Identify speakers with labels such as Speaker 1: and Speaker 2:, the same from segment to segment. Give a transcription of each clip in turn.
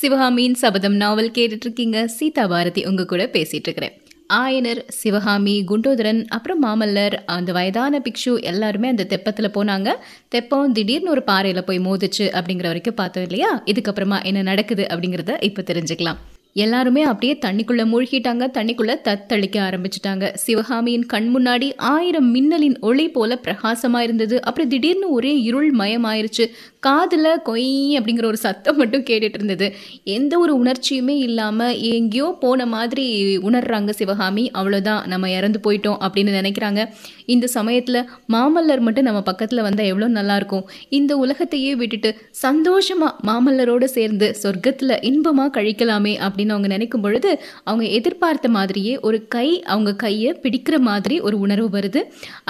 Speaker 1: சிவகாமியின் சபதம் நாவல் கேட்டுட்டு இருக்கீங்க சீதா பாரதி உங்க கூட பேசிட்டு இருக்கிறேன் ஆயனர் சிவகாமி குண்டோதரன் அப்புறம் மாமல்லர் அந்த வயதான பிக்ஷு எல்லாருமே அந்த தெப்பத்தில் போனாங்க. தெப்பம் திடீர்னு ஒரு பாறையில் போய் மோதிச்சு அப்படிங்கிற வரைக்கும் பார்த்தோம் இல்லையா? இதுக்கப்புறமா என்ன நடக்குது அப்படிங்கிறத இப்போ தெரிஞ்சுக்கலாம். எல்லாருமே அப்படியே தண்ணிக்குள்ள மூழ்கிட்டாங்க. தண்ணிக்குள்ள தத்தளிக்க ஆரம்பிச்சிட்டாங்க. சிவகாமியின் கண் முன்னாடி ஆயிரம் மின்னலின் ஒளி போல பிரகாசமா இருந்தது. அப்புறம் திடீர்னு ஒரே இருள் மயமாயிருச்சு. காதுல கொய் அப்படிங்கிற ஒரு சத்தம் மட்டும் கேட்டுட்டு இருந்தது. எந்த ஒரு உணர்ச்சியுமே இல்லாம எங்கேயோ போன மாதிரி உணர்றாங்க சிவகாமி. அவ்வளோதான் நம்ம இறந்து போயிட்டோம் அப்படின்னு நினைக்கிறாங்க. இந்த சமயத்துல மாமல்லர் மட்டும் நம்ம பக்கத்துல வந்தா எவ்வளோ நல்லா இருக்கும் இந்த உலகத்தையே விட்டுட்டு சந்தோஷமா மாமல்லரோட சேர்ந்து சொர்க்கத்துல இன்பமா கழிக்கலாமே அப்படின்னு அவங்க நினைக்கும் பொழுது அவங்க எதிர்பார்த்த மாதிரியே ஒரு கை அவங்க கையை பிடிக்கிற மாதிரி ஒரு உணர்வு வருது.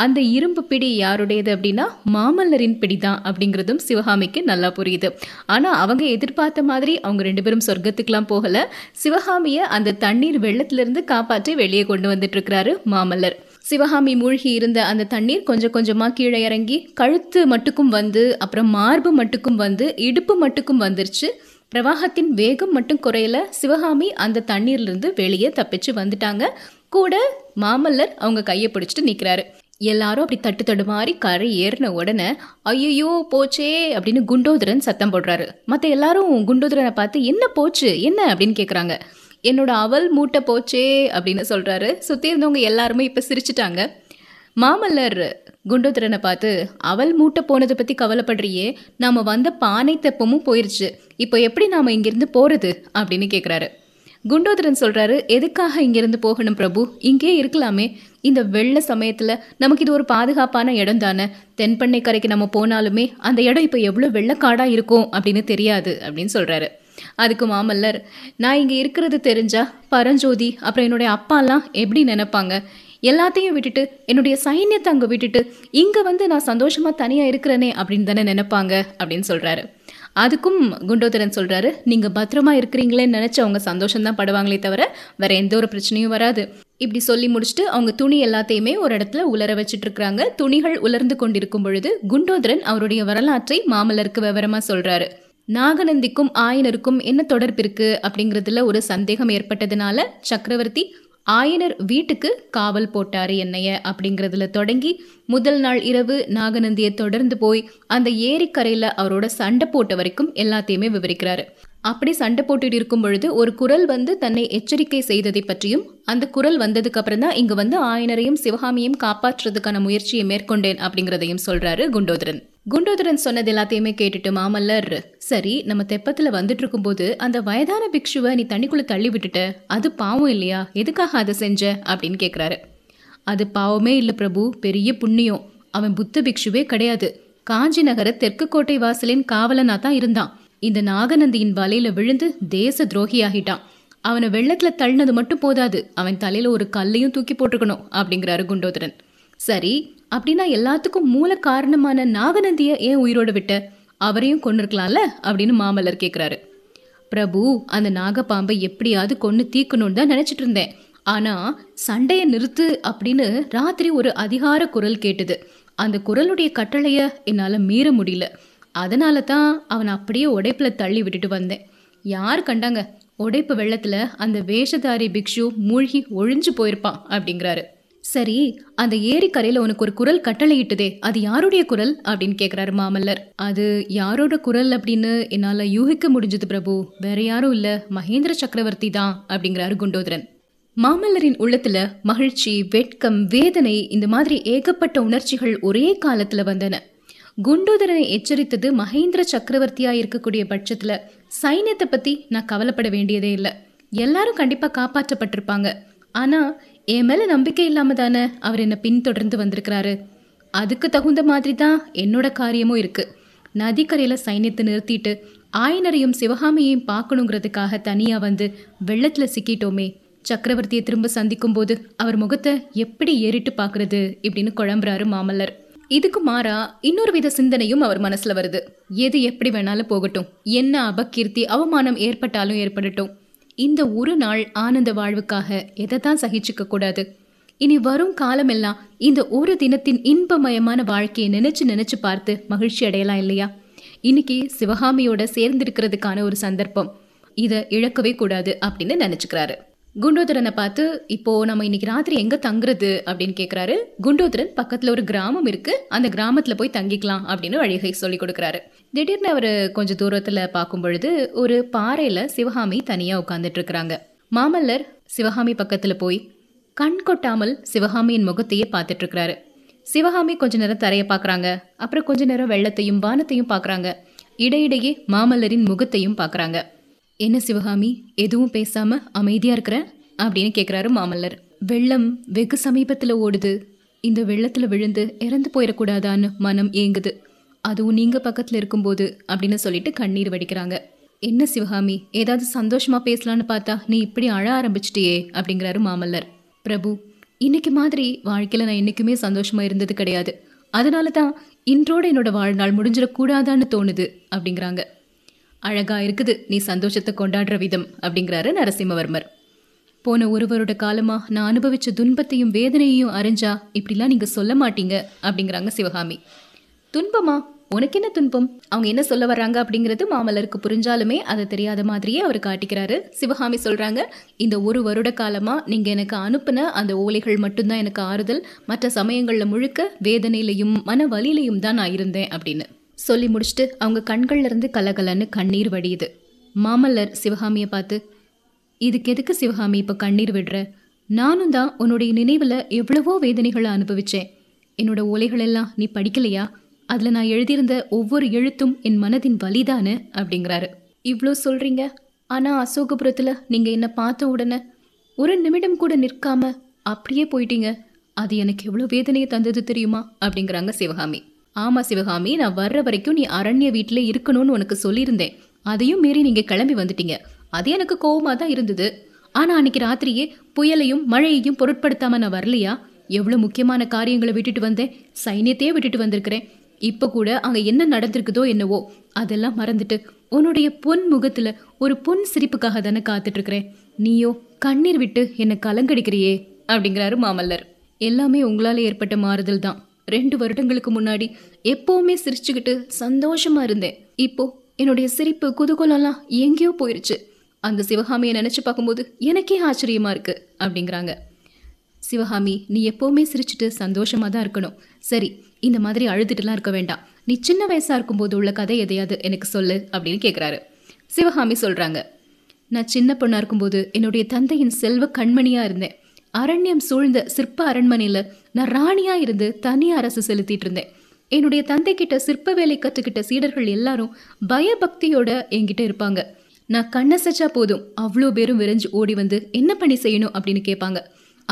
Speaker 1: அந்த இரும்பு பிடி யாருடையது அப்படின்னா மாமல்லரின் பிடி தான் அப்படிங்கிறதும் சிவகாமிக்கு நல்லா புரியுது. ஆனால் அவங்க எதிர்பார்த்த மாதிரி அவங்க ரெண்டு பேரும் சொர்க்கத்துக்கெலாம் போகல. சிவகாமியை அந்த தண்ணீர் வெள்ளத்திலிருந்து காப்பாற்றி வெளியே கொண்டு வந்துட்டு இருக்கிறாரு மாமல்லர். சிவகாமி மூழ்கி இருந்த அந்த தண்ணீர் கொஞ்சம் கொஞ்சமாக கீழே இறங்கி கழுத்து மட்டுக்கும் வந்து அப்புறம் மார்பு மட்டுக்கும் வந்து இடுப்பு மட்டுக்கும் வந்துருச்சு. பிரவாகத்தின் வேகம் மட்டும் குறையல சிவகாமி அந்த தண்ணீர்லேருந்து வெளியே தப்பிச்சு வந்துட்டாங்க. கூட மாமல்லர் அவங்க கையை பிடிச்சிட்டு நிற்கிறாரு எல்லாரும் அப்படி தட்டு தடு மாதிரி கரை ஏறின உடனே ஐயோ போச்சே அப்படின்னு குண்டோதரன் சத்தம் போடுறாரு. மற்ற எல்லாரும் குண்டோதரனை பார்த்து என்ன போச்சு? என்ன? அப்படின்னு கேட்குறாங்க என்னோட அவல் மூட்டை போச்சே அப்படின்னு சொல்கிறாரு சுற்றி இருந்தவங்க எல்லாருமே இப்போ சிரிச்சிட்டாங்க. மாமல்லர் குண்டோதரனை பார்த்து அவள் மூட்டை போனதை பற்றி கவலைப்படுறியே நாம் வந்த பானை தெப்பமும் போயிடுச்சு இப்போ எப்படி நாம் இங்கிருந்து போகிறது அப்படின்னு கேட்குறாரு குண்டோதரன் சொல்கிறாரு எதுக்காக இங்கிருந்து போகணும் பிரபு? இங்கே இருக்கலாமே. இந்த வெள்ள சமயத்தில் நமக்கு இது ஒரு பாதுகாப்பான இடம் தானே. தென்பண்ணை கரைக்கு நம்ம போனாலுமே அந்த இடம் இப்போ எவ்வளோ வெள்ளக்காடாக இருக்கும் அப்படின்னு தெரியாது அப்படின்னு சொல்கிறாரு அதுக்கு மாமல்லர் நான் இங்கே இருக்கிறது தெரிஞ்சா பரஞ்சோதி அப்புறம் என்னுடைய அப்பாலாம் எப்படி நினைப்பாங்க? எல்லாத்தையும் விட்டுட்டு என்னுடைய சைன்யத்தை அங்கே விட்டுட்டு இங்கே வந்து நான் சந்தோஷமாக தனியாக இருக்கிறேனே அப்படின்னு தானே நினைப்பாங்க அப்படின்னு சொல்கிறாரு அதுக்கும் குண்டோதரன் சொல்கிறாரு நீங்கள் பத்திரமா இருக்கிறீங்களேன்னு நினச்சி அவங்க சந்தோஷம்தான் படுவாங்களே தவிர வேற எந்த ஒரு பிரச்சனையும் வராது. இப்படி சொல்லி முடிச்சுட்டு அவங்க துணி எல்லாத்தையுமே ஒரு இடத்துல உலர வச்சுட்டு இருக்கிறாங்க. துணிகள் உலர்ந்து கொண்டிருக்கும் பொழுது குண்டோதரன் அவருடைய வரலாற்றை மாமல்லருக்கு விவரமாக சொல்கிறாரு நாகநந்திக்கும் ஆயனருக்கும் என்ன தொடர்பு இருக்கு அப்படிங்கிறதுல ஒரு சந்தேகம் ஏற்பட்டதுனால சக்கரவர்த்தி ஆயனர் வீட்டுக்கு காவல் போட்டாரு என்னைய அப்படிங்கிறதுல தொடங்கி முதல் நாள் இரவு நாகநந்தியை தொடர்ந்து போய் அந்த ஏரிக்கரையில் அவரோட சண்டை போட்ட வரைக்கும் எல்லாத்தையுமே விவரிக்கிறாரு. அப்படி சண்டை போட்டுட்டு இருக்கும் பொழுது ஒரு குரல் வந்து தன்னை எச்சரிக்கை செய்ததை பற்றியும் அந்த குரல் வந்ததுக்கு அப்புறம் தான் இங்க வந்து ஆயனரையும் சிவகாமியும் காப்பாற்றுறதுக்கான முயற்சியை மேற்கொண்டேன் அப்படிங்கிறதையும் சொல்றாரு குண்டோதரன். குண்டோதரன் சொன்னது எல்லாத்தையுமே கேட்டுட்டு மாமல்லர் சரி நம்ம தெப்பத்துல வந்துட்டு இருக்கும்போது அந்த வயதான பிக்ஷுவை நீ தண்ணிக்குள்ள தள்ளி விட்டுட்ட. அது பாவம் இல்லையா? எதுக்காக அதை செஞ்ச? அப்படின்னு கேக்குறாரு. அது பாவமே இல்லை பிரபு. பெரிய புண்ணியம். அவன் புத்த பிக்ஷுவே கிடையாது. காஞ்சி நகர தெற்கு கோட்டை வாசலின் காவலனா தான் இருந்தான். இந்த நாகநந்தியின் வலையில விழுந்து தேச துரோகியாகிட்டான். அவனை வெள்ளத்துல தள்ளினது மட்டும் போதாது. அவன் தலையில ஒரு கல்லையும் தூக்கி போட்டுக்கணும் அப்படிங்கிறாரு குண்டோதரன். சரி அப்படின்னா எல்லாத்துக்கும் மூல காரணமான நாகநந்திய ஏன் உயிரோட விட்ட? அவரையும் கொண்டிருக்கலாம்ல அப்படின்னு மாமல்லர் கேட்குறாரு பிரபு அந்த நாகப்பாம்பை எப்படியாவது கொன்று தீக்கணும்னு தான் நினச்சிட்டு இருந்தேன். ஆனால் சண்டையை நிறுத்து அப்படின்னு ராத்திரி ஒரு அதிகார குரல் கேட்டது. அந்த குரலுடைய கட்டளையை என்னால் மீற முடியல. அதனால தான் அவனை அப்படியே உடைப்பில் தள்ளி விட்டுட்டு வந்தேன். யார் கண்டாங்க? உடைப்பு வெள்ளத்தில் அந்த வேஷதாரி பிக்ஷு மூழ்கி ஒழிஞ்சு போயிருப்பான் அப்படிங்கிறாரு. சரி அந்த ஏரிக்கரையில் உனக்கு ஒரு குரல் கட்டளையிட்டதே அது யாருடைய குரல்? அப்படின்னு கேட்குறாரு மாமல்லர். அது யாரோட குரல் அப்படின்னு என்னால் யூகிக்க முடிஞ்சது பிரபு. வேற யாரும் இல்லை மகேந்திர சக்கரவர்த்தி தான் அப்படிங்கிறாரு குண்டோதரன். மாமல்லரின் உள்ளத்துல மகிழ்ச்சி வெட்கம் வேதனை இந்த மாதிரி ஏகப்பட்ட உணர்ச்சிகள் ஒரே காலத்துல வந்தன. குண்டோதரனை எச்சரித்தது மகேந்திர சக்கரவர்த்தியா இருக்கக்கூடிய பட்சத்துல சைன்யத்தை பத்தி நான் கவலைப்பட வேண்டியதே இல்லை. எல்லாரும் கண்டிப்பா காப்பாற்றப்பட்டிருப்பாங்க. ஆனா என் மேல நம்பிக்கை இல்லாம தானே அவர் என்னை பின்தொடர்ந்து வந்திருக்கிறாரு. அதுக்கு தகுந்த மாதிரி தான் என்னோட காரியமும் இருக்கு. நதிக்கரையில சைன்யத்தை நிறுத்திட்டு ஆயனரையும் சிவகாமியையும் பார்க்கணுங்கிறதுக்காக தனியா வந்து வெள்ளத்துல சிக்கிட்டோமே. சக்கரவர்த்தியை திரும்ப சந்திக்கும் போது அவர் முகத்தை எப்படி ஏறிட்டு பார்க்குறது? இப்படின்னு குழம்புறாரு மாமல்லர். இதுக்கு மாறா இன்னொரு வித சிந்தனையும் அவர் மனசுல வருது. எது எப்படி வேணாலும் போகட்டும். என்ன அபகீர்த்தி அவமானம் ஏற்பட்டாலும் ஏற்படட்டும். இந்த ஒரு நாள் ஆனந்த வாழ்வுக்காக எதை தான் சகிச்சுக்க கூடாது. இனி வரும் காலமெல்லாம் இந்த ஒரு தினத்தின் இன்பமயமான வாழ்க்கையை நினைச்சு நினைச்சு பார்த்து மகிழ்ச்சி அடையலாம் இல்லையா? இன்னைக்கு சிவகாமியோட சேர்ந்திருக்கிறதுக்கான ஒரு சந்தர்ப்பம். இதை இழக்கவே கூடாது அப்படின்னு நினைச்சுக்கிறாரு. குண்டோதரனை பார்த்து இப்போ நம்ம இன்னைக்கு ராத்திரி எங்க தங்குறது? அப்படின்னு கேட்கிறாரு குண்டோதரன் பக்கத்துல ஒரு கிராமம் இருக்கு. அந்த கிராமத்துல போய் தங்கிக்கலாம் அப்படின்னு வழிகை சொல்லி கொடுக்குறாரு. திடீர்னு அவர் கொஞ்சம் தூரத்துல பார்க்கும் பொழுது ஒரு பாறையில சிவகாமி தனியா உட்கார்ந்துட்டு இருக்கிறாங்க. மாமல்லர் சிவகாமி பக்கத்துல போய் கண் கொட்டாமல் சிவகாமியின் முகத்தையே பார்த்துட்டு இருக்கிறாரு. சிவகாமி கொஞ்ச நேரம் தரையை பார்க்குறாங்க. அப்புறம் கொஞ்ச நேரம் வெள்ளத்தையும் வானத்தையும் பார்க்குறாங்க. இடையிடையே மாமல்லரின் முகத்தையும் பார்க்குறாங்க. என்ன சிவகாமி எதுவும் பேசாம அமைதியா இருக்கிற? அப்படின்னு கேட்குறாரு மாமல்லர். வெள்ளம் வெகு சமீபத்தில் ஓடுது. இந்த வெள்ளத்தில் விழுந்து இறந்து போயிடக்கூடாதான்னு மனம் ஏங்குது. அதுவும் நீங்கள் பக்கத்தில் இருக்கும்போது அப்படின்னு சொல்லிட்டு கண்ணீர் வடிக்கிறாங்க. என்ன சிவகாமி ஏதாவது சந்தோஷமாக பேசலான்னு பார்த்தா நீ இப்படி அழ ஆரம்பிச்சிட்டியே அப்படிங்கிறாரு மாமல்லர். பிரபு இன்னைக்கு மாதிரி வாழ்க்கையில் நான் என்றைக்குமே சந்தோஷமாக இருந்தது கிடையாது. அதனால தான் இன்றோட என்னோட வாழ்நாள் முடிஞ்சிடக்கூடாதான்னு தோணுது அப்படிங்கிறாங்க. அழகா இருக்குது. நீ சந்தோஷத்தை கொண்டாடுற விதம் அப்படிங்கிறாரு நரசிம்மவர்மர். போன ஒரு வருட காலமா நான் அனுபவிச்ச துன்பத்தையும் வேதனையையும் அறிஞ்சா இப்படிலாம் நீங்க சொல்ல மாட்டீங்க அப்படிங்கிறாங்க சிவகாமி. துன்பமா? உனக்கு என்ன துன்பம்? அவங்க என்ன சொல்ல வர்றாங்க? அப்படிங்கிறது மாமல்லருக்கு புரிஞ்சாலுமே அதை தெரியாத மாதிரியே அவர் காட்டிக்கிறாரு. சிவகாமி சொல்றாங்க இந்த ஒரு வருட காலமா நீங்க எனக்கு அனுப்புன அந்த ஓலைகள் மட்டும்தான் எனக்கு ஆறுதல். மற்ற சமயங்கள்ல முழுக்க வேதனையிலையும் மன வலியிலையும் தான் நான் இருந்தேன் அப்படின்னு. சொல்லி முடிச்சுட்டு அவங்க கண்கள்ல இருந்து கலகலன்னு கண்ணீர் வடியுது. மாமல்லர் சிவகாமியை பார்த்து இதுக்கு எதுக்கு சிவகாமி இப்போ கண்ணீர் விடுற? நானும் தான் உன்னுடைய நினைவில் எவ்வளவோ வேதனைகளை அனுபவித்தேன் என்னோட ஓலைகள் எல்லாம் நீ படிக்கலையா? அதில் நான் எழுதியிருந்த ஒவ்வொரு எழுத்தும் என் மனதின் வலிதானு? அப்படிங்கிறாரு. இவ்வளோ சொல்கிறீங்க ஆனால் அசோகபுரத்தில் நீங்கள் என்னை பார்த்த உடனே ஒரு நிமிடம் கூட நிற்காம அப்படியே போயிட்டீங்க. அது எனக்கு எவ்வளோ வேதனையை தந்தது தெரியுமா? அப்படிங்கிறாங்க சிவகாமி. ஆமாம் சிவகாமி நான் வர்ற வரைக்கும் நீ அரண்ய வீட்டில் இருக்கணும்னு உனக்கு சொல்லியிருந்தேன். அதையும் மீறி நீங்கள் கிளம்பி வந்துட்டீங்க. அது எனக்கு கோவமாக தான் இருந்தது. ஆனால் அன்னைக்கு ராத்திரியே புயலையும் மழையையும் பொருட்படுத்தாமல் நான் வரலையா? எவ்வளோ முக்கியமான காரியங்களை விட்டுட்டு வந்தேன். சைன்யத்தையே விட்டுட்டு வந்திருக்கிறேன். இப்போ கூட அங்கே என்ன நடந்திருக்குதோ என்னவோ அதெல்லாம் மறந்துட்டு உன்னுடைய பொன் முகத்தில் ஒரு பொன் சிரிப்புக்காக தானே காத்துட்ருக்கிறேன். நீயோ கண்ணீர் விட்டு என்னை கலங்கடிக்கிறியே அப்படிங்கிறாரு மாமல்லர். எல்லாமே உங்களால் ஏற்பட்ட மாறுதல் தான் ரெண்டு வருடங்களுக்கு முன்னாடி எப்பவுமே சிரிச்சுக்கிட்டு சந்தோஷமா இருந்தேன். இப்போ என்னுடைய சிரிப்பு குதூகலம்லாம் எங்கேயோ போயிருச்சு. அந்த சிவகாமியை நினைச்சு பார்க்கும்போது எனக்கே ஆச்சரியமா இருக்கு அப்படிங்கிறாங்க. சிவகாமி நீ எப்பவுமே சிரிச்சுட்டு சந்தோஷமா தான் இருக்கணும். சரி இந்த மாதிரி அழுதுட்டுலாம் இருக்க வேண்டாம். நீ சின்ன வயசா இருக்கும்போது உள்ள கதை எதையாவது எனக்கு சொல்லு அப்படின்னு கேட்குறாரு சிவகாமி சொல்றாங்க நான் சின்ன பொண்ணா இருக்கும்போது என்னுடைய தந்தையின் செல்வ கண்மணியா இருந்தேன். அரண்யம் சூழ்ந்த சிற்ப அரண்மனையில் நான் ராணியா இருந்து தனி அரசு செலுத்திட்டு இருந்தேன். என்னுடைய தந்தை கிட்ட சிற்ப வேலை கற்றுக்கிட்ட சீடர்கள் எல்லாரும் பயபக்தியோட என்கிட்ட இருப்பாங்க. நான் கண்ணசைச்சா போதும் அவ்வளோ பேரும் விரைஞ்சு ஓடி வந்து என்ன பண்ணி செய்யணும் அப்படின்னு கேட்பாங்க.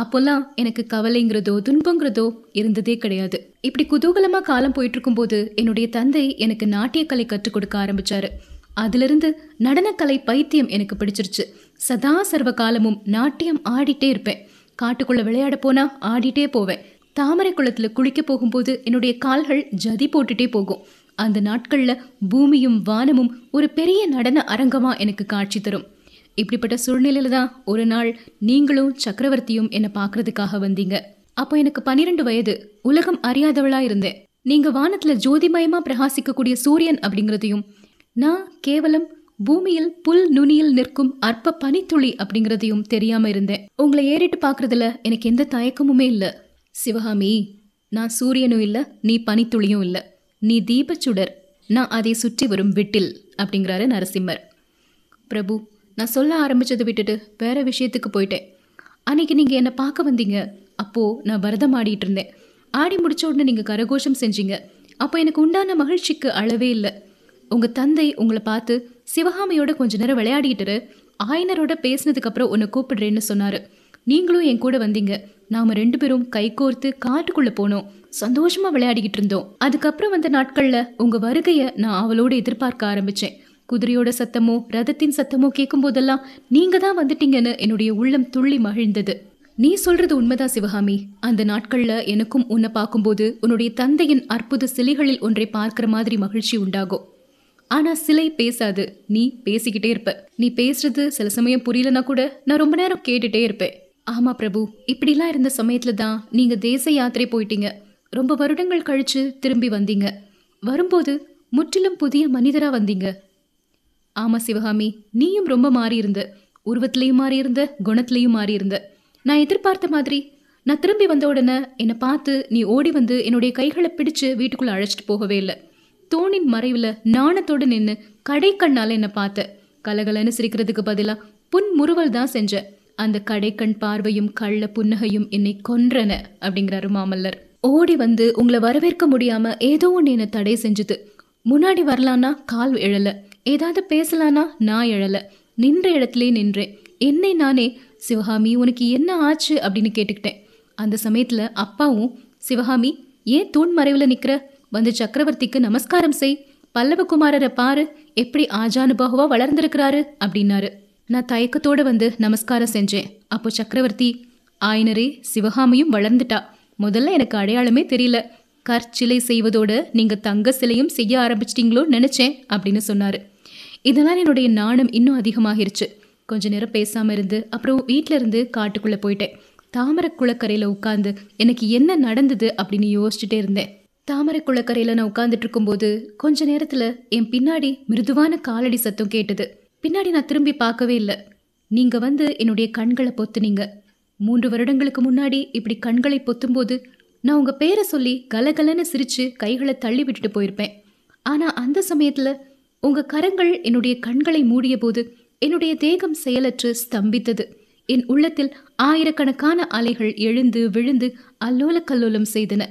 Speaker 1: அப்போல்லாம் எனக்கு கவலைங்கிறதோ துன்பங்கிறதோ இருந்ததே கிடையாது. இப்படி குதூகலமாக காலம் போயிட்டு இருக்கும்போது என்னுடைய தந்தை எனக்கு நாட்டியக்கலை கற்றுக் கொடுக்க ஆரம்பிச்சாரு. அதிலிருந்து நடனக்கலை பைத்தியம் எனக்கு பிடிச்சிருச்சு. சதா சர்வ காலமும் நாட்டியம் ஆடிட்டே இருப்பேன். காட்டுக்குள்ள விளையாட போனா ஆடிட்டே போவேன். தாமரை குளத்துல குளிக்க போகும்போது என்னுடைய கால்கள் ஜதி போட்டுட்டே போகும். அந்த நாட்கள்ல பூமியும் வானமும் ஒரு பெரிய நடன அரங்கமா எனக்கு காட்சி தரும். இப்படிப்பட்ட சூழ்நிலையில தான் ஒரு நாள் நீங்களும் சக்கரவர்த்தியும் என்னை பார்க்கறதுக்காக வந்தீங்க. அப்போ எனக்கு பன்னிரெண்டு வயது உலகம் அறியாதவளா இருந்தேன். நீங்க வானத்துல ஜோதிமயமா பிரகாசிக்கக்கூடிய சூரியன் அப்படிங்கிறதையும் நான் கேவலம் பூமியில் புல் நுனியில் நிற்கும் அற்ப பனித்துளி அப்படிங்கிறதையும் தெரியாம இருந்தேன். உங்களை ஏறிட்டு பாக்குறதுல எனக்கு எந்த தயக்கமுமே இல்லை. சிவகாமி நான் சூரியனும் இல்லை நீ பனித்துளியும் இல்லை. நீ தீபச்சுடர் நான் அதை சுற்றி வரும் விட்டில் அப்படிங்கிறாரு நரசிம்மர். பிரபு நான் சொல்ல ஆரம்பிச்சதை விட்டுட்டு வேற விஷயத்துக்கு போயிட்டேன். அன்னைக்கு நீங்க என்னை பார்க்க வந்தீங்க. அப்போ நான் பரதம் ஆடிட்டு இருந்தேன். ஆடி முடிச்ச உடனே நீங்க கரகோஷம் செஞ்சீங்க. அப்போ எனக்கு உண்டான மகிழ்ச்சிக்கு அளவே இல்லை. உங்க தந்தை உங்களை பார்த்து சிவகாமியோட கொஞ்ச நேரம் விளையாடிட்டு ஆயனரோட பேசினதுக்கப்புறம் உன்னை கூப்பிடுறேன்னு சொன்னாரு. நீங்களும் என் கூட வந்தீங்க. நாம ரெண்டு பேரும் கைகோர்த்து காட்டுக்குள்ள போனோம். சந்தோஷமா விளையாடிக்கிட்டு இருந்தோம். அதுக்கப்புறம் வந்த நாட்கள்ல உங்க வருகைய நான் அவளோட எதிர்பார்க்க ஆரம்பிச்சேன். குதிரையோட சத்தமோ ரதத்தின் சத்தமோ கேட்கும் போதெல்லாம் நீங்க தான் வந்துட்டீங்கன்னு என்னுடைய உள்ளம் துள்ளி மகிழ்ந்தது. நீ சொல்றது உண்மைதான் சிவகாமி. அந்த நாட்கள்ல எனக்கும் உன்னை பார்க்கும்போது உன்னுடைய தந்தையின் அற்புத சிலைகளில் ஒன்றை பார்க்கிற மாதிரி மகிழ்ச்சி உண்டாகும். ஆனால் சிலை பேசாது. நீ பேசிக்கிட்டே இருப்ப. நீ பேசுறது சில சமயம் புரியலனா கூட நான் ரொம்ப நேரம் கேட்டுட்டே இருப்பேன். ஆமா பிரபு இப்படிலாம் இருந்த சமயத்துல தான் நீங்க தேச யாத்திரை போயிட்டீங்க. ரொம்ப வருடங்கள் கழிச்சு திரும்பி வந்தீங்க. வரும்போது முற்றிலும் புதிய மனிதரா வந்தீங்க. ஆமா சிவகாமி நீயும் ரொம்ப மாறியிருந்த. உருவத்திலையும் மாறியிருந்த குணத்திலையும் மாறியிருந்த. நான் எதிர்பார்த்த மாதிரி நான் திரும்பி வந்த உடனே என்னை பார்த்து நீ ஓடி வந்து என்னுடைய கைகளை பிடிச்சு வீட்டுக்குள்ள அழைச்சிட்டு போகவே இல்லை. தோணின் மறைவில் நாணத்தோடு நின்று கடை கண்ணால் என்னை பார்த்த. கலகலன்னு சிரிக்கிறதுக்கு பதிலாக புன் முறுவல் தான் செஞ்ச. அந்த கடைக்கண் பார்வையும் கள்ள புன்னகையும் என்னை கொன்றன அப்படிங்கிறாரு மாமல்லர். ஓடி வந்து உங்களை வரவேற்க முடியாம ஏதோ ஒன்று என்னை தடை செஞ்சுது. முன்னாடி வரலான்னா கால் எழல. ஏதாவது பேசலானா நான் எழல. நின்ற இடத்துலே நின்றேன். என்னை நானே சிவகாமி உனக்கு என்ன ஆச்சு? அப்படின்னு கேட்டுக்கிட்டேன். அந்த சமயத்துல அப்பாவும் சிவகாமி ஏன் தூண் மறைவில் நிற்கிற வந்து சக்கரவர்த்திக்கு நமஸ்காரம் செய். பல்லவகுமாரரை பாரு எப்படி ஆஜானுபாகுவா வளர்ந்திருக்கிறாரு அப்படின்னாரு. நான் தயக்கத்தோட வந்து நமஸ்காரம் செஞ்சேன். அப்போ சக்கரவர்த்தி ஆயனரே சிவகாமியும் வளர்ந்துட்டா. முதல்ல எனக்கு அடையாளமே தெரியல. கற்சிலை செய்வதோடு நீங்கள் தங்க சிலையும் செய்ய ஆரம்பிச்சிட்டிங்களோன்னு நினச்சேன் அப்படின்னு சொன்னார். இதனால் என்னுடைய நாணம் இன்னும் அதிகமாகிருச்சு. கொஞ்ச நேரம் பேசாமல் இருந்து அப்புறம் வீட்டில் இருந்து காட்டுக்குள்ளே போயிட்டேன். தாமரை குளக்கரையில் உட்காந்து எனக்கு என்ன நடந்தது? அப்படின்னு யோசிச்சுட்டே இருந்தேன். தாமரை குளக்கரையில நான் உட்கார்ந்துட்டு இருக்கும்போது கொஞ்ச நேரத்துல என் பின்னாடி மிருதுவான காலடி சத்தம் கேட்டது. பின்னாடி நான் திரும்பி பார்க்கவே இல்லை. நீங்க வந்து என்னுடைய கண்களை பொத்துனீங்க. மூன்று வருடங்களுக்கு முன்னாடி இப்படி கண்களை பொத்தும்போது நான் உங்க பேரை சொல்லி கலகலன்னு சிரிச்சு கைகளை தள்ளி விட்டுட்டு போயிருப்பேன். ஆனா அந்த சமயத்துல உங்க கரங்கள் என்னுடைய கண்களை மூடிய போது என்னுடைய தேகம் செயலற்று ஸ்தம்பித்தது. என் உள்ளத்தில் ஆயிரக்கணக்கான அலைகள் எழுந்து விழுந்து அல்லோல கல்லோலம் செய்தன.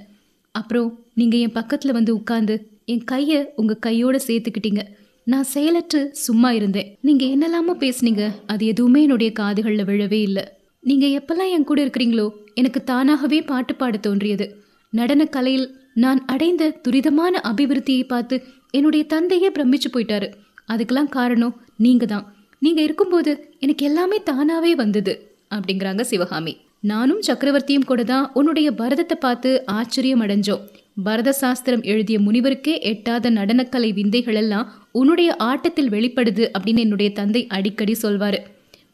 Speaker 1: அப்புறம் நீங்கள் என் பக்கத்தில் வந்து உட்காந்து என் கையை உங்கள் கையோடு சேர்த்துக்கிட்டீங்க. நான் செயலற்று சும்மா இருந்தேன். நீங்கள் என்னெல்லாமோ பேசுனீங்க. அது எதுவுமே என்னுடைய காதுகளில் விழவே இல்லை. நீங்கள் எப்பெல்லாம் என் கூட இருக்கிறீங்களோ எனக்கு தானாகவே பாட்டு பாட தோன்றியது. நடன கலையில் நான் அடைந்த துரிதமான அபிவிருத்தியை பார்த்து என்னுடைய தந்தையே பிரமிச்சு போயிட்டாரு. அதுக்கெல்லாம் காரணம் நீங்கள் தான் நீங்கள் இருக்கும்போது எனக்கு எல்லாமே தானாகவே வந்தது அப்படிங்கிறாங்க சிவகாமி. நானும் சக்கரவர்த்தியும் கூட தான் உன்னுடைய பரதத்தை பார்த்து ஆச்சரியம் அடைஞ்சோம் பரத சாஸ்திரம் எழுதிய முனிவருக்கே எட்டாத நடனக்கலை விந்தைகளெல்லாம் உன்னுடைய ஆட்டத்தில் வெளிப்படுது அப்படின்னு என்னுடைய தந்தை அடிக்கடி சொல்வார்.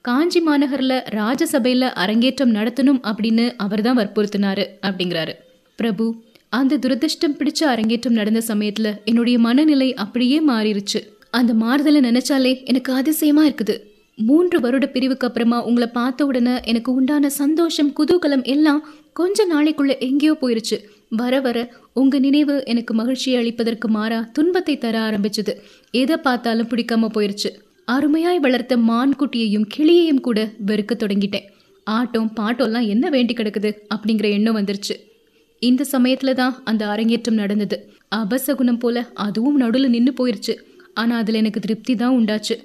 Speaker 1: காஞ்சி மாநகரில் ராஜசபையில் அரங்கேற்றம் நடத்தணும் அப்படின்னு அவர்தான் வற்புறுத்தினாரு அப்படிங்கிறாரு. பிரபு அந்த துரதிர்ஷ்டம் பிடிச்ச அரங்கேற்றம் நடந்த சமயத்தில் என்னுடைய மனநிலை அப்படியே மாறிடுச்சு அந்த மாறுதலை நினைச்சாலே எனக்கு அதிசயமாக இருக்குது. மூன்று வருட பிரிவுக்கு அப்புறமா உங்களை பார்த்த உடனே எனக்கு உண்டான சந்தோஷம் குதூகலம் எல்லாம் கொஞ்ச நாளைக்குள்ள எங்கேயோ போயிருச்சு. வர வர உங்க நினைவு எனக்கு மகிழ்ச்சியை அளிப்பதற்கு மாறா துன்பத்தை தர ஆரம்பிச்சது. எதை பார்த்தாலும் பிடிக்காம போயிருச்சு. அருமையாய் வளர்த்த மான்குட்டியையும் கிளியையும் கூட வெறுக்க தொடங்கிட்டேன். ஆட்டம் பாட்டம்லாம் என்ன வேண்டி கிடக்குது அப்படிங்கிற எண்ணம் வந்துருச்சு. இந்த சமயத்துல தான் அந்த அரங்கேற்றம் நடந்தது. அபசகுணம் போல அதுவும் நடுவில் நின்று போயிருச்சு. ஆனா அதுல எனக்கு திருப்தி தான் உண்டாச்சு.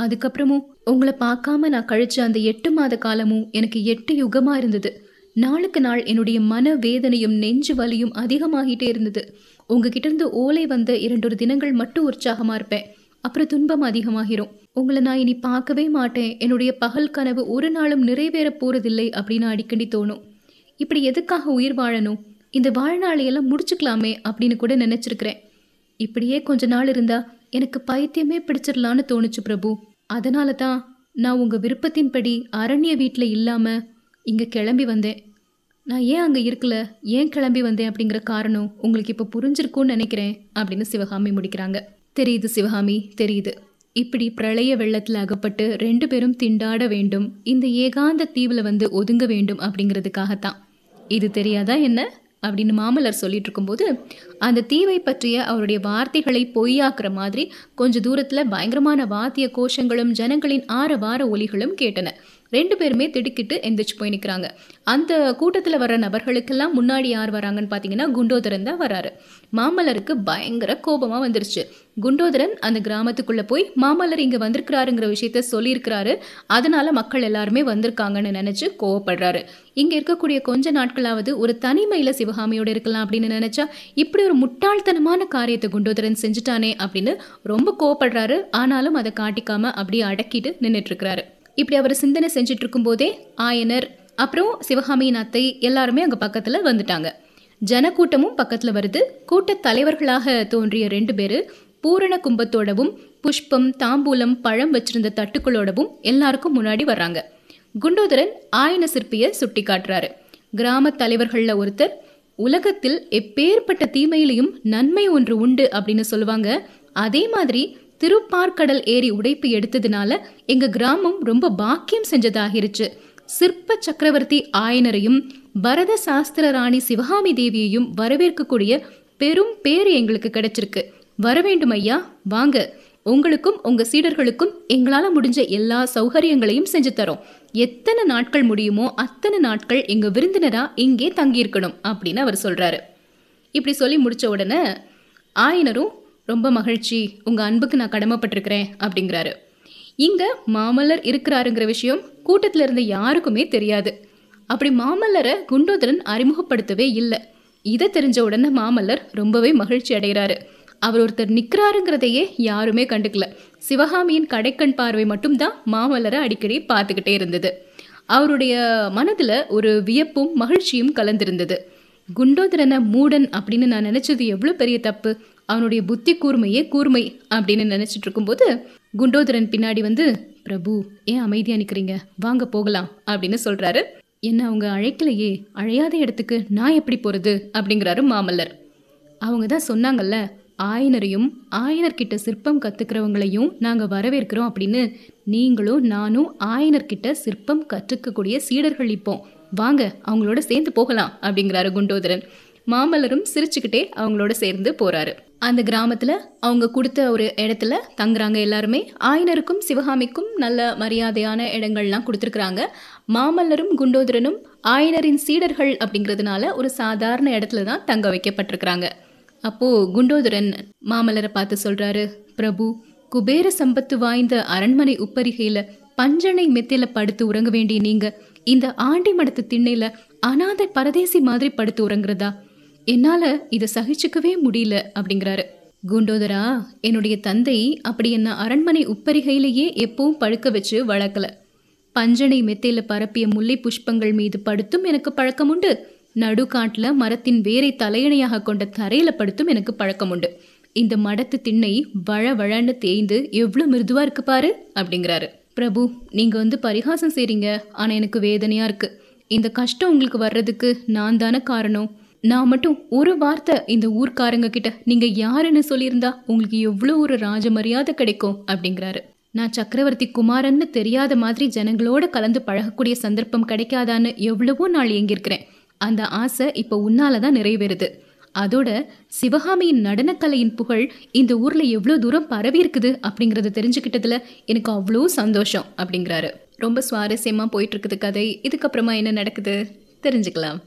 Speaker 1: அதுக்கப்புறமும் உங்களை பார்க்காம நான் கழிச்ச அந்த எட்டு மாத காலமும் எனக்கு எட்டு யுகமா இருந்தது. நாளுக்கு நாள் என்னுடைய மன வேதனையும் நெஞ்சு வலியும் அதிகமாகிட்டே இருந்தது. உங்ககிட்ட இருந்து ஓலை வந்த இரண்டொரு தினங்கள் மட்டும் உற்சாகமாக இருப்பேன். அப்புறம் துன்பம் அதிகமாகிரும். உங்களை நான் இனி பார்க்கவே மாட்டேன். என்னுடைய பகல் கனவு ஒரு நாளும் நிறைவேற போகிறதில்லை அப்படின்னு அடிக்கடி தோணும். இப்படி எதுக்காக உயிர் வாழணும்? இந்த வாழ்நாளையெல்லாம் முடிச்சுக்கலாமே அப்படின்னு கூட நினச்சிருக்கிறேன். இப்படியே கொஞ்ச நாள் இருந்தா எனக்கு பைத்தியமே பிடிச்சிடலான்னு தோணுச்சு பிரபு. அதனால தான் நான் உங்கள் விருப்பத்தின்படி அரண்ய வீட்டில் இல்லாமல் இங்கே கிளம்பி வந்தேன். நான் ஏன் அங்கே இருக்கல? ஏன் கிளம்பி வந்தேன் அப்படிங்கிற காரணம் உங்களுக்கு இப்போ புரிஞ்சிருக்கும்னு நினைக்கிறேன் அப்படின்னு சிவகாமி முடிக்கிறாங்க. தெரியுது சிவகாமி தெரியுது. இப்படி பிரளய வெள்ளத்தில் அகப்பட்டு ரெண்டு பேரும் திண்டாட வேண்டும் இந்த ஏகாந்த தீவில் வந்து ஒதுங்க வேண்டும் அப்படிங்கிறதுக்காகத்தான். இது தெரியாதா என்ன? அப்படின்னு மாமல்லர் சொல்லிட்டு இருக்கும்போது அந்த தீவை பற்றிய அவருடைய வார்த்தைகளை பொய்யாக்குற மாதிரி கொஞ்ச தூரத்தில் பயங்கரமான வாத்திய கோஷங்களும் ஜனங்களின் ஆரவார ஒலிகளும் கேட்டன. ரெண்டு பேருமே திடுக்கிட்டு எந்திரிச்சு போய் நிற்கிறாங்க அந்த கூட்டத்தில் வர நபர்களுக்கெல்லாம் முன்னாடி யார் வராங்கன்னு பார்த்தீங்கன்னா குண்டோதரன் தான் வராரு. மாமல்லருக்கு பயங்கர கோபமாக வந்துருச்சு. குண்டோதரன் அந்த கிராமத்துக்குள்ளே போய் மாமல்லர் இங்கே வந்திருக்கிறாருங்கிற விஷயத்த சொல்லியிருக்கிறாரு. அதனால மக்கள் எல்லாருமே வந்திருக்காங்கன்னு நினச்சி கோவப்படுறாரு. இங்கே இருக்கக்கூடிய கொஞ்ச நாட்களாவது ஒரு தனிமையில் சிவகாமியோடு இருக்கலாம் அப்படின்னு நினச்சா இப்படி ஒரு முட்டாள்தனமான காரியத்தை குண்டோதரன் செஞ்சுட்டானே அப்படின்னு ரொம்ப கோவப்படுறாரு. ஆனாலும் அதை காட்டிக்காமல் அப்படியே அடக்கிட்டு நின்றுட்டுருக்கிறாரு இப்படி அவர் சிந்தனை செஞ்சுட்டு இருக்கும்போதே ஆயனர் அப்புறம் சிவகாமியின் அத்தை எல்லாருமே அங்கே பக்கத்தில் வந்துட்டாங்க. ஜனக்கூட்டமும் பக்கத்தில் வருது. கூட்டத் தலைவர்களாக தோன்றிய ரெண்டு பேர் பூரண கும்பத்தோடவும் புஷ்பம் தாம்பூலம் பழம் வச்சிருந்த தட்டுக்களோடவும் எல்லாருக்கும் முன்னாடி வர்றாங்க. குண்டோதரன் ஆயன சிற்பியை சுட்டி காட்டுறாரு. கிராம தலைவர்களில் ஒருத்தர் உலகத்தில் எப்பேற்பட்ட தீமையிலையும் நன்மை ஒன்று உண்டு அப்படின்னு சொல்லுவாங்க. அதே மாதிரி திருப்பார்கடல் ஏரி உடைப்பு எடுத்ததுனால எங்க கிராமம் ரொம்ப பாக்கியம் செஞ்சதாகிருச்சு. சிற்ப சக்கரவர்த்தி ஆயனரையும் பரத சாஸ்திர ராணி சிவகாமி தேவியையும் வரவேற்கக்கூடிய பெரும் பேர் எங்களுக்கு கிடைச்சிருக்கு. வரவேண்டும் ஐயா வாங்க. உங்களுக்கும் உங்க சீடர்களுக்கும் எங்களால முடிஞ்ச எல்லா சௌகரியங்களையும் செஞ்சு தரோம். எத்தனை நாட்கள் முடியுமோ அத்தனை நாட்கள் எங்க விருந்தினரா இங்கே தங்கியிருக்கணும் அப்படின்னு அவர் சொல்றாரு. இப்படி சொல்லி முடிச்ச உடனே ஆயனரும் ரொம்ப மகிழ்ச்சி உங்கள் அன்புக்கு நான் கடமைப்பட்டிருக்கிறேன் அப்படிங்கிறாரு. இங்கே மாமல்லர் இருக்கிறாருங்கிற விஷயம் கூட்டத்தில் இருந்த யாருக்குமே தெரியாது. அப்படி மாமல்லரை குண்டோதரன் அறிமுகப்படுத்தவே இல்லை. இதை தெரிஞ்ச உடனே மாமல்லர் ரொம்பவே மகிழ்ச்சி அடைகிறாரு. அவர் ஒருத்தர் நிற்கிறாருங்கிறதையே யாருமே கண்டுக்கல. சிவகாமியின் கடைக்கண் பார்வை மட்டும்தான் மாமல்லரை அடிக்கடி பார்த்துக்கிட்டே இருந்தது. அவருடைய மனதில் ஒரு வியப்பும் மகிழ்ச்சியும் கலந்திருந்தது. குண்டோதரனை மூடன் அப்படின்னு நான் நினச்சது எவ்வளோ பெரிய தப்பு? அவனுடைய புத்தி கூர்மையே கூர்மை அப்படின்னு நினைச்சிட்டு இருக்கும்போது குண்டோதரன் பின்னாடி வந்து பிரபு ஏன் அமைதியாக நிற்கிறீங்க வாங்க போகலாம் அப்படின்னு சொல்கிறாரு என்ன அவங்க அழைக்கலையே? அழையாத இடத்துக்கு நான் எப்படி போகிறது அப்படிங்கிறாரு மாமல்லர். அவங்க தான் சொன்னாங்கல்ல ஆயனரையும் ஆயனர்கிட்ட சிற்பம் கற்றுக்கிறவங்களையும் நாங்கள் வரவேற்கிறோம் அப்படின்னு. நீங்களும் நானும் ஆயனர்கிட்ட சிற்பம் கற்றுக்கக்கூடிய சீடர்கள் இப்போ. வாங்க அவங்களோட சேர்ந்து போகலாம் அப்படிங்கிறாரு குண்டோதரன். மாமல்லரும் சிரிச்சுக்கிட்டே அவங்களோட சேர்ந்து போகிறாரு அந்த கிராமத்தில் அவங்க கொடுத்த ஒரு இடத்துல தங்குறாங்க எல்லாருமே. ஆயனருக்கும் சிவகாமிக்கும் நல்ல மரியாதையான இடங்கள்லாம் கொடுத்துருக்குறாங்க. மாமல்லரும் குண்டோதரனும் ஆயனரின் சீடர்கள் அப்படிங்கிறதுனால ஒரு சாதாரண இடத்துல தான் தங்க வைக்கப்பட்டிருக்கிறாங்க. அப்போது குண்டோதரன் மாமல்லரை பார்த்து சொல்கிறாரு பிரபு குபேர சம்பத்து வாய்ந்த அரண்மனை உப்பரிகையில் பஞ்சனை மெத்தில படுத்து உறங்க வேண்டிய நீங்கள் இந்த ஆண்டி மடத்து திண்ணையில் அனாதை பரதேசி மாதிரி படுத்து உறங்குறதா? என்னால் இதை சகிச்சுக்கவே முடியல அப்படிங்கிறாரு. குண்டோதரா என்னுடைய தந்தை அப்படி என்ன அரண்மனை உப்பரிகையிலேயே எப்பவும் பழுக்க வச்சு வளர்க்கல. பஞ்சனை மெத்தையில் பரப்பிய முல்லை புஷ்பங்கள் மீது படுத்தும் எனக்கு பழக்கம் உண்டு நடுக்காட்டில் மரத்தின் வேரை தலையணையாக கொண்ட தரையில் படுத்தும் எனக்கு பழக்கம் உண்டு இந்த மடத்து திண்ணை வழ வழன்னு தேய்ந்து எவ்வளோ மிருதுவாக இருக்கு பாரு அப்படிங்கிறாரு. பிரபு நீங்கள் வந்து பரிகாசம் செய்கிறீங்க ஆனால் எனக்கு வேதனையாக இருக்குது இந்த கஷ்டம் உங்களுக்கு வர்றதுக்கு நான் தானே காரணம்? நான் மட்டும் ஒரு வார்த்தை இந்த ஊர்க்காரங்க கிட்ட நீங்க யாருன்னு சொல்லியிருந்தா உங்களுக்கு எவ்வளோ ஒரு ராஜ மரியாதை கிடைக்கும்? அப்படிங்கிறாரு. நான் சக்கரவர்த்தி குமாரன்னு தெரியாத மாதிரி ஜனங்களோட கலந்து பழகக்கூடிய சந்தர்ப்பம் கிடைக்காதான்னு எவ்வளவோ நாள் இயங்கியிருக்கிறேன் அந்த ஆசை இப்போ உன்னால தான் நிறைவேறுது. அதோட சிவகாமியின் நடனக்கலையின் புகழ் இந்த ஊர்ல எவ்வளோ தூரம் பரவி இருக்குது அப்படிங்கறத தெரிஞ்சுக்கிட்டதுல எனக்கு அவ்வளோ சந்தோஷம் அப்படிங்கிறாரு. ரொம்ப சுவாரஸ்யமா போயிட்டு இருக்குது கதை. இதுக்கப்புறமா என்ன நடக்குது? தெரிஞ்சுக்கலாம்.